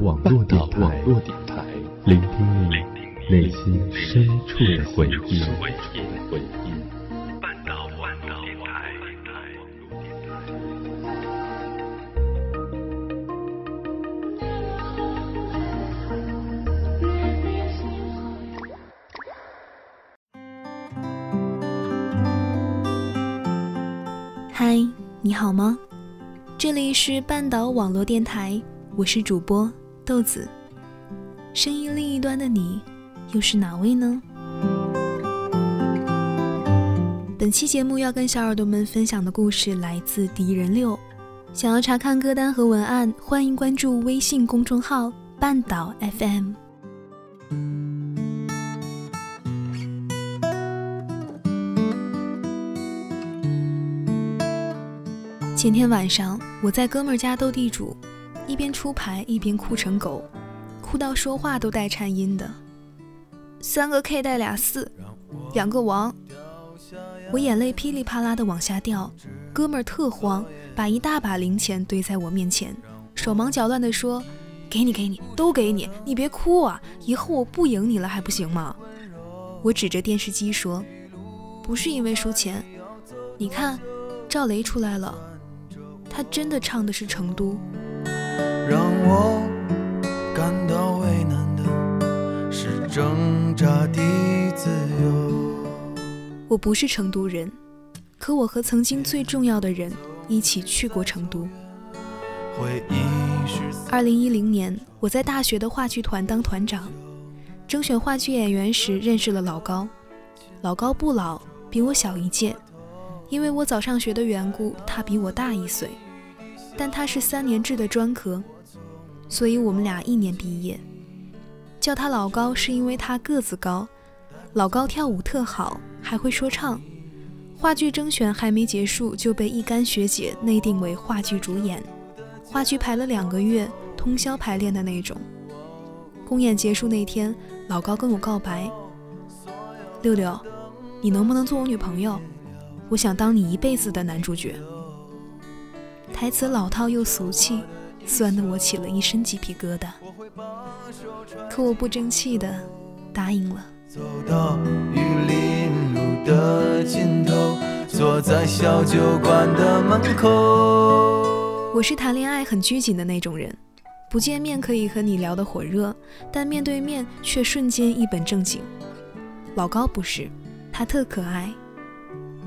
网络电台，聆听你内心深处的回忆。嗨，你好吗？这里是半岛网络电台，我是主播豆子。声音另一端的你，又是哪位呢？本期节目要跟小耳朵们分享的故事来自敌人六。想要查看歌单和文案，欢迎关注微信公众号半岛 FM。前天晚上，我在哥们家斗地主，一边出牌一边哭成狗，哭到说话都带颤音的。三个 K 带俩四，两个王，我眼泪噼里啪啦的往下掉。哥们儿特慌，把一大把零钱堆在我面前，手忙脚乱的说：“给你，给你，都给你，你别哭啊！以后我不赢你了还不行吗？”我指着电视机说：“不是因为输钱，你看，赵雷出来了。”他真的唱的是成都。让我感到为难的是挣扎的自由。我不是成都人，可我和曾经最重要的人一起去过成都。二零一零年，我在大学的话剧团当团长，征选话剧演员时认识了老高。老高不老，比我小一届。因为我早上学的缘故，他比我大一岁，但他是三年制的专科，所以我们俩一年毕业。叫他老高是因为他个子高，老高跳舞特好，还会说唱。话剧征选还没结束就被一干学姐内定为话剧主演，话剧排了两个月，通宵排练的那种。公演结束那天，老高跟我告白：“六六，你能不能做我女朋友？”我想当你一辈子的男主角。台词老套又俗气，酸得我起了一身鸡皮疙瘩。可我不争气的答应了。走到玉林路的尽头，坐在小酒馆的门口。我是谈恋爱很拘谨的那种人，不见面可以和你聊得火热，但面对面却瞬间一本正经。老高不是，他特可爱。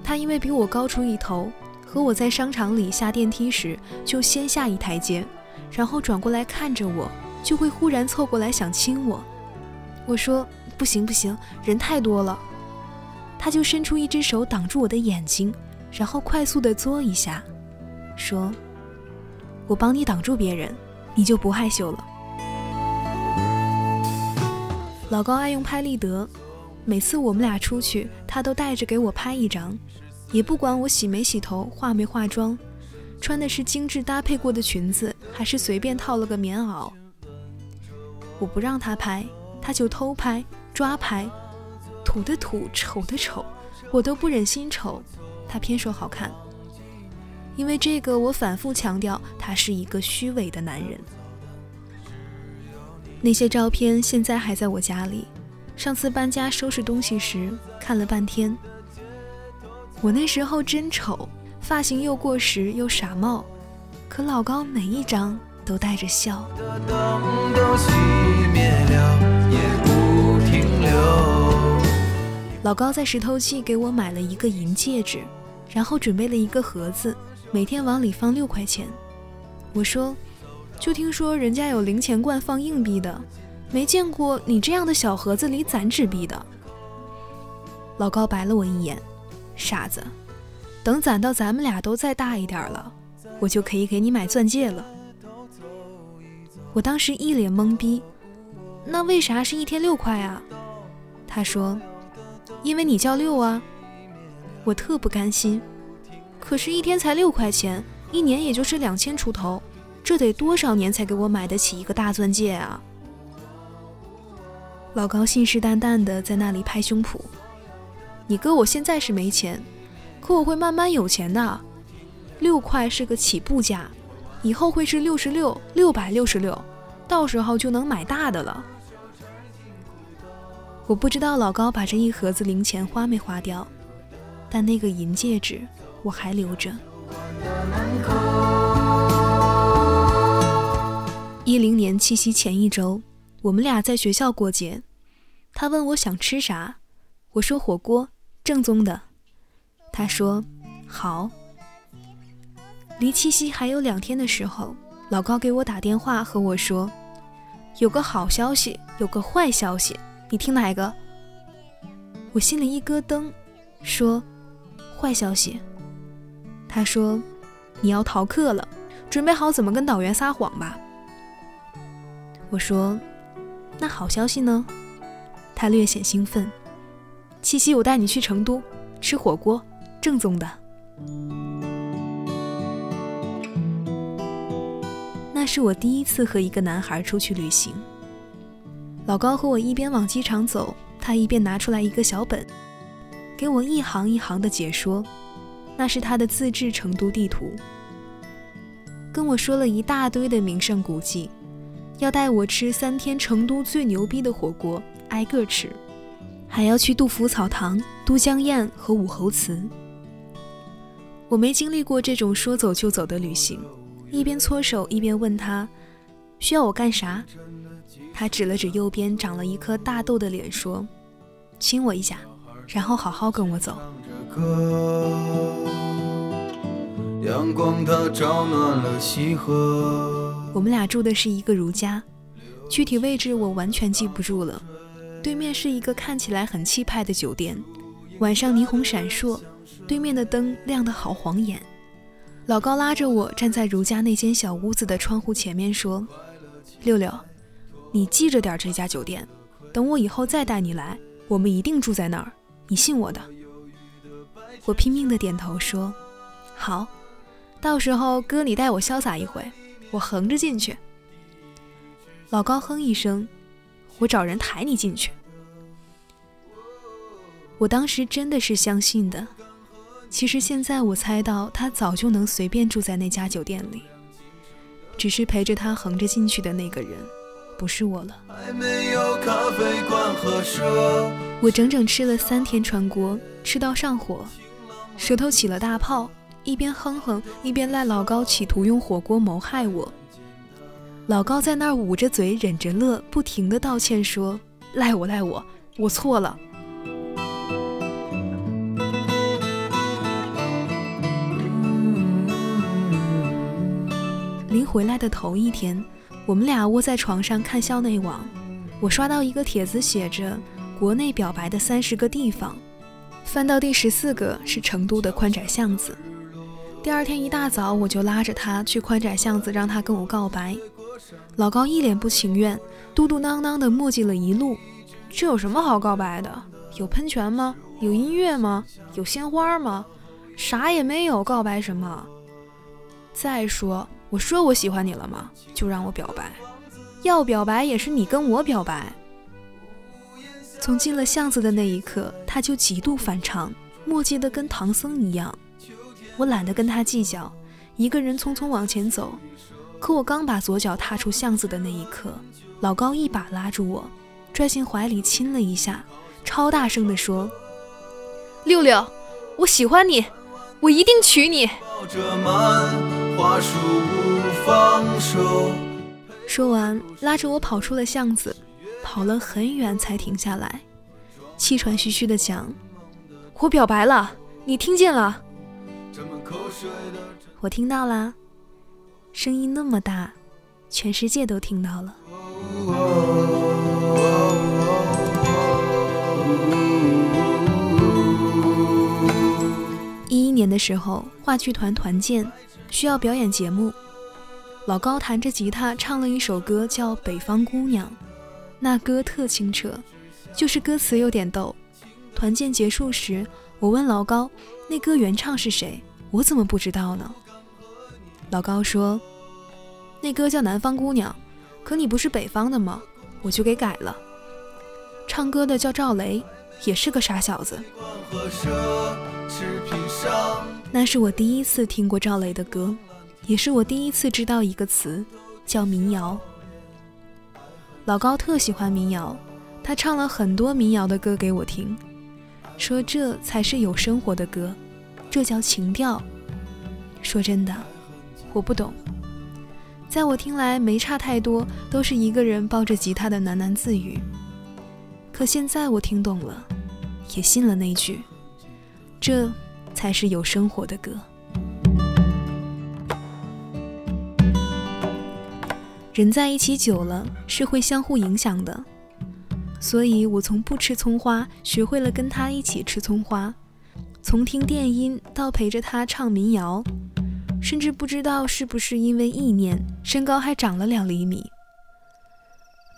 他因为比我高出一头，和我在商场里下电梯时就先下一台阶，然后转过来看着我，就会忽然凑过来想亲我。我说不行不行，人太多了。他就伸出一只手挡住我的眼睛，然后快速的嘬一下，说：“我帮你挡住别人，你就不害羞了。”老高爱用拍立得。每次我们俩出去，他都带着给我拍一张，也不管我洗没洗头、化没化妆，穿的是精致搭配过的裙子，还是随便套了个棉袄。我不让他拍，他就偷拍、抓拍，土的土，丑的丑，我都不忍心丑，他偏说好看。因为这个，我反复强调，他是一个虚伪的男人。那些照片现在还在我家里。上次搬家收拾东西时看了半天，我那时候真丑，发型又过时又傻帽，老高每一张都带着笑。老高在石头记给我买了一个银戒指，然后准备了一个盒子，每天往里放六块钱。我说，就听说人家有零钱罐放硬币的。没见过你这样的小盒子里攒纸币的。老高白了我一眼，傻子，等攒到咱们俩都再大一点了，我就可以给你买钻戒了。我当时一脸懵逼，那为啥是一天六块啊？他说，因为你叫六啊。我特不甘心，可是，一天才六块钱，一年也就是两千出头，这得多少年才给我买得起一个大钻戒啊？老高信誓旦旦的在那里拍胸脯：“你哥我现在是没钱，可我会慢慢有钱的。六块是个起步价，以后会是六十六、六百六十六，到时候就能买大的了。我不知道老高把这一盒子零钱花没花掉，但那个银戒指我还留着。一零年七夕前一周，我们俩在学校过节。他问我想吃啥，我说火锅，正宗的。他说好。离七夕还有两天的时候，老高给我打电话和我说，有个好消息，有个坏消息，你听哪个？我心里一咯噔，说坏消息。他说你要逃课了，准备好怎么跟导员撒谎吧。我说那好消息呢？他略显兴奋，七夕我带你去成都吃火锅，正宗的。那是我第一次和一个男孩出去旅行。老高和我一边往机场走，他一边拿出来一个小本，给我一行一行的解说，那是他的自制成都地图，跟我说了一大堆的名胜古迹，要带我吃三天成都最牛逼的火锅，挨个吃，还要去杜甫草堂、都江堰和武侯祠。我没经历过这种说走就走的旅行。一边搓手一边问他：“需要我干啥？”他指了指右边长了一颗大痘的脸，说：“亲我一下，然后好好跟我走。”我们俩住的是一个如家，具体位置我完全记不住了。对面是一个看起来很气派的酒店，晚上霓虹闪烁，对面的灯亮得好晃眼。老高拉着我站在如家那间小屋子的窗户前面说：“六六，你记着点这家酒店，等我以后再带你来，我们一定住在那儿，你信我的。”我拼命的点头说：“好，到时候哥你带我潇洒一回，我横着进去。”老高哼一声：“我找人抬你进去。”我当时真的是相信的。其实现在我猜到，他早就能随便住在那家酒店里，只是陪着他横着进去的那个人，不是我了。我整整吃了三天川锅，吃到上火，舌头起了大泡，一边哼哼，一边赖老高企图用火锅谋害我。老高在那儿捂着嘴忍着乐，不停的道歉说：“赖我赖我，我错了。”回来的头一天，我们俩窝在床上看校内网。我刷到一个帖子，写着“国内表白的三十个地方”，翻到第十四个是成都的宽窄巷子。第二天一大早，我就拉着他去宽窄巷子，让他跟我告白。老高一脸不情愿，嘟嘟囔囔的磨叽了一路。这有什么好告白的？有喷泉吗？有音乐吗？有鲜花吗？啥也没有，告白什么？再说。我说我喜欢你了吗？就让我表白，要表白也是你跟我表白。从进了巷子的那一刻，他就极度反常，墨迹的跟唐僧一样。我懒得跟他计较，一个人匆匆往前走。可我刚把左脚踏出巷子的那一刻，老高一把拉住我，拽进怀里亲了一下，超大声地说：“六六，我喜欢你，我一定娶你。”说完，拉着我跑出了巷子，跑了很远才停下来，气喘吁吁地讲：“我表白了，你听见了？”我听到啦，声音那么大，全世界都听到了。一一年的时候，话剧团团建。需要表演节目，老高弹着吉他唱了一首歌，叫《北方姑娘》。那歌特清澈，就是歌词有点逗。团建结束时，我问老高：“那歌原唱是谁？我怎么不知道呢？”老高说：“那歌叫《南方姑娘》，可你不是北方的吗？我就给改了。唱歌的叫赵雷，也是个傻小子。”那是我第一次听过赵雷的歌，也是我第一次知道一个词叫民谣。老高特喜欢民谣，他唱了很多民谣的歌给我听，说这才是有生活的歌，这叫情调。说真的，我不懂，在我听来没差太多，都是一个人抱着吉他的喃喃自语。可现在我听懂了，也信了那句，这才是有生活的歌。人在一起久了是会相互影响的，所以我从不吃葱花学会了跟他一起吃葱花，从听电音到陪着他唱民谣，甚至不知道是不是因为意念，身高还长了两厘米。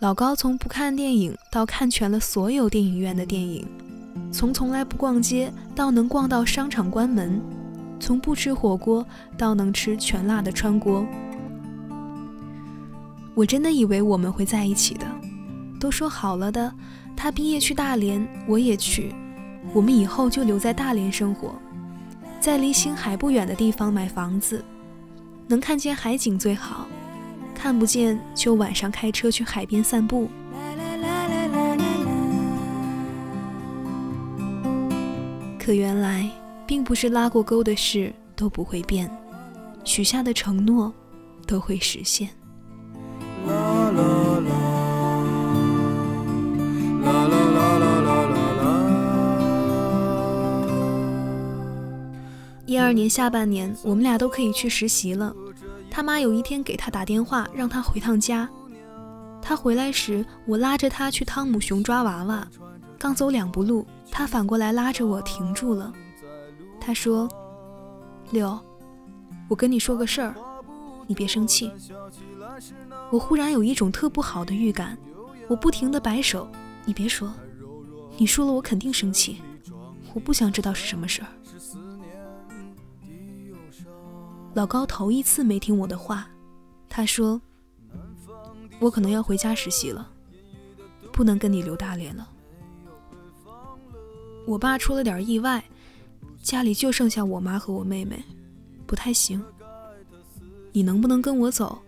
老高从不看电影到看全了所有电影院的电影，从从来不逛街到能逛到商场关门，从不吃火锅到能吃全辣的川锅。我真的以为我们会在一起的，都说好了的。他毕业去大连，我也去，我们以后就留在大连生活，在离星海不远的地方买房子，能看见海景最好，看不见就晚上开车去海边散步。可原来，并不是拉过钩的事都不会变，许下的承诺都会实现。一二年下半年，我们俩都可以去实习了。他妈有一天给他打电话，让他回趟家。他回来时，我拉着他去汤姆熊抓娃娃，刚走两步路，他反过来拉着我停住了。他说：“六，我跟你说个事儿，你别生气。”我忽然有一种特不好的预感，我不停地摆手。你别说，你说了我肯定生气。我不想知道是什么事儿。老高头一次没听我的话，他说：“我可能要回家实习了，不能跟你留大连了。我爸出了点意外，家里就剩下我妈和我妹妹，不太行。你能不能跟我走？”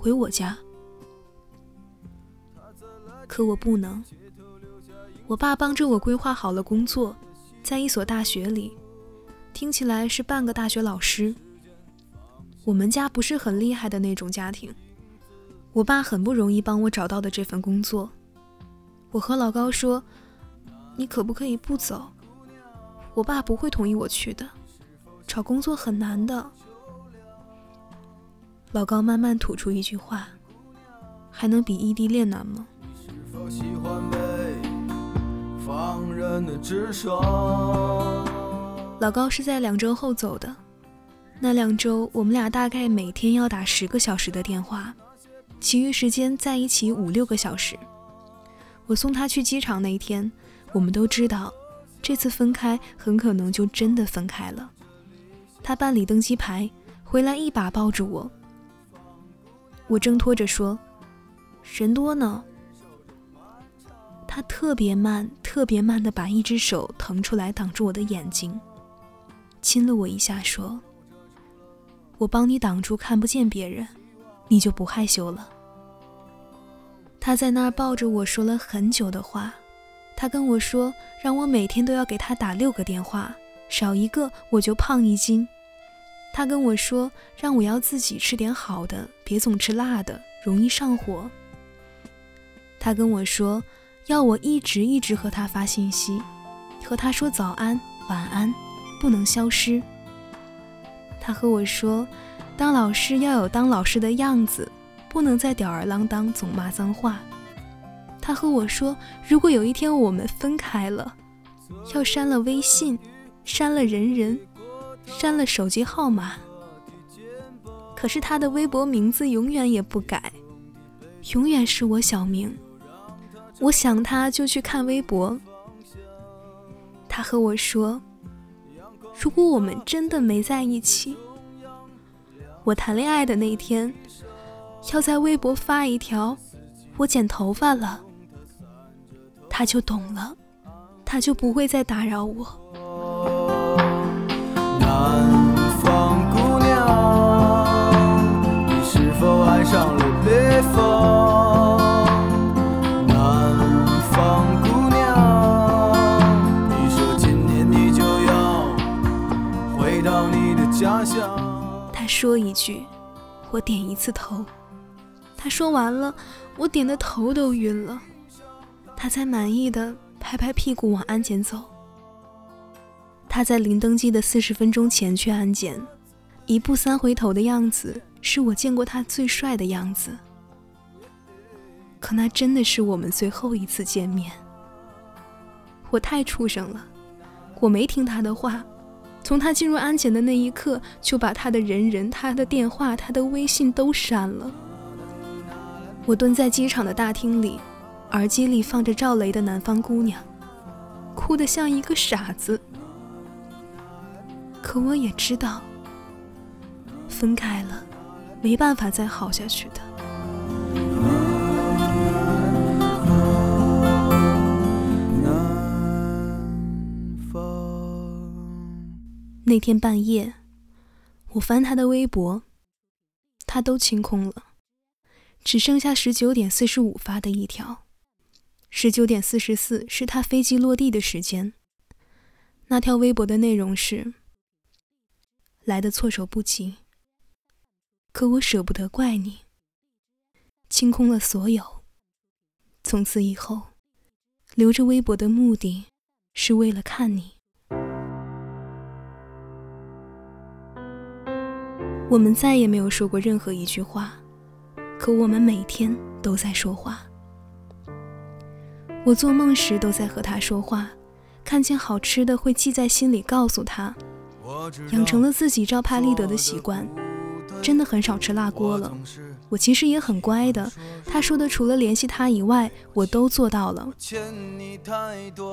回我家，可我不能。我爸帮着我规划好了工作，在一所大学里，听起来是半个大学老师。我们家不是很厉害的那种家庭，我爸很不容易帮我找到的这份工作。我和老高说：“你可不可以不走？”我爸不会同意我去的，找工作很难的。老高慢慢吐出一句话：“还能比异地恋难吗？”老高是在两周后走的。那两周，我们俩大概每天要打十个小时的电话，其余时间在一起五六个小时。我送他去机场那一天，我们都知道，这次分开很可能就真的分开了。他办理登机牌回来，一把抱住我。我挣脱着说：“人多呢。”他特别慢、特别慢的把一只手腾出来挡住我的眼睛，亲了我一下，说：“我帮你挡住看不见别人，你就不害羞了。”他在那儿抱着我说了很久的话，他跟我说让我每天都要给他打六个电话，少一个我就胖一斤。他跟我说，让我要自己吃点好的，别总吃辣的，容易上火。他跟我说，要我一直一直和他发信息，和他说早安、晚安，不能消失。他和我说，当老师要有当老师的样子，不能再吊儿郎当，总骂脏话。他和我说，如果有一天我们分开了，要删了微信，删了人人。删了手机号码，可是他的微博名字永远也不改，永远是我小名。我想他就去看微博。他和我说，如果我们真的没在一起，我谈恋爱的那天，要在微博发一条我剪头发了，他就懂了他就不会再打扰我。南方姑娘你是否爱上了北方南方姑娘你说今年你就要回到你的家乡他说一句我点一次头。他说完了我点的头都晕了。他才满意的拍拍屁股往安检走。他在临登机的四十分钟前去安检，一步三回头的样子是我见过他最帅的样子。可那真的是我们最后一次见面。我太畜生了，我没听他的话，从他进入安检的那一刻就把他的人人、他的电话、他的微信都删了。我蹲在机场的大厅里，耳机里放着赵雷的《南方姑娘》，哭得像一个傻子。可我也知道，分开了，没办法再好下去的。那天半夜，我翻他的微博，他都清空了。只剩下十九点四十五发的一条，十九点四十四是他飞机落地的时间。那条微博的内容是：来的措手不及，可我舍不得怪你。清空了所有，从此以后，留着微博的目的是为了看你。我们再也没有说过任何一句话。可我们每天都在说话，我做梦时都在和他说话，看见好吃的会记在心里告诉他，养成了自己照拍立得的习惯，真的很少吃辣锅了。我其实也很乖的，他说的除了联系他以外，我都做到了。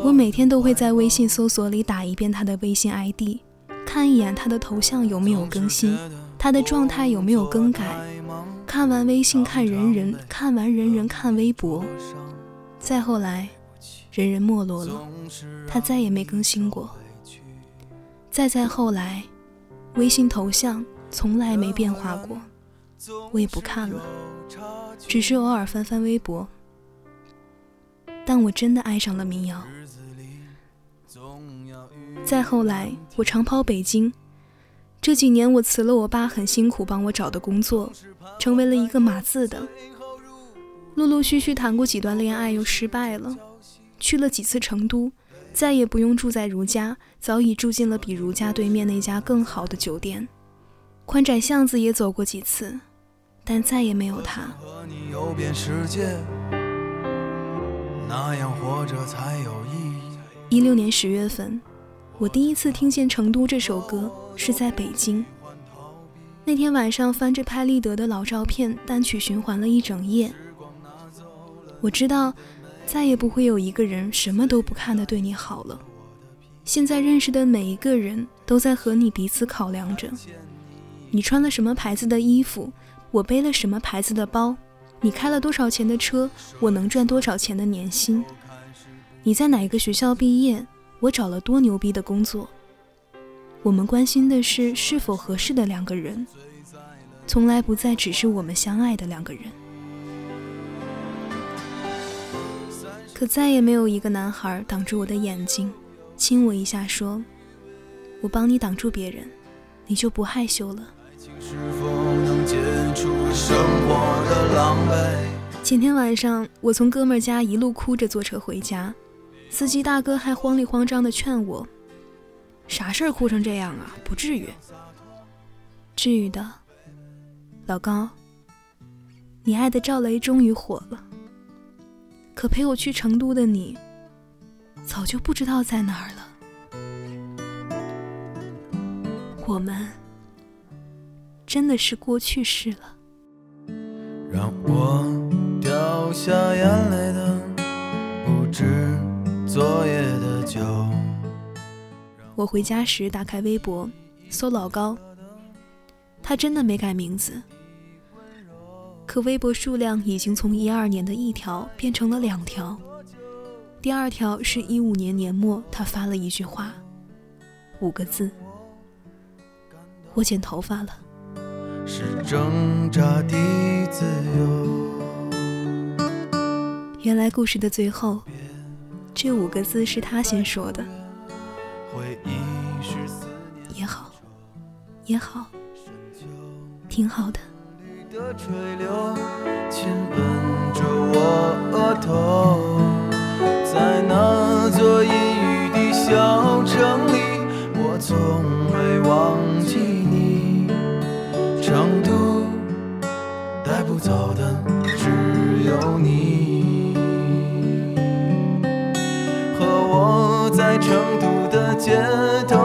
我每天都会在微信搜索里打一遍他的微信 ID，看一眼他的头像有没有更新，他的状态有没有更改。看完微信，看人人；看完人人，看微博。再后来，人人没落了，他再也没更新过。再再后来，微信头像从来没变化过，我也不看了，只是偶尔翻翻微博。但我真的爱上了民谣。再后来，我长跑北京。这几年，我辞了我爸很辛苦帮我找的工作，成为了一个码字的。陆陆续续谈过几段恋爱，又失败了。去了几次成都，再也不用住在如家，早已住进了比如家对面那家更好的酒店。宽窄巷子也走过几次，但再也没有他。一六年十月份。我第一次听见《成都》这首歌是在北京。那天晚上翻着拍立得的老照片，单曲循环了一整夜。我知道，再也不会有一个人什么都不看的对你好了。现在认识的每一个人都在和你彼此考量着：你穿了什么牌子的衣服，我背了什么牌子的包；你开了多少钱的车，我能赚多少钱的年薪；你在哪个学校毕业。我找了多牛逼的工作。我们关心的是是否合适的两个人，从来不再只是我们相爱的两个人。可再也没有一个男孩挡住我的眼睛，亲我一下说：“我帮你挡住别人，你就不害羞了。”前天晚上，我从哥们家一路哭着坐车回家。司机大哥还慌里慌张地劝我：“啥事儿哭成这样啊？不至于，至于的。”老高，你爱的赵雷终于火了，可陪我去成都的你，早就不知道在哪儿了。我们真的是过去式了。让我掉下眼泪的不止。昨夜的酒。我回家时打开微博，搜老高，他真的没改名字。可微博数量已经从一二年的一条变成了两条。第二条是一五年年末，他发了一句话，五个字：我剪头发了。是挣扎的自由。原来故事的最后。这五个字是他先说的。也好，也好。挺好的。的水流亲吻着我额头，在那座阴雨的小城里，我从未忘记你。成都带不走的只有你，和我在成都的街头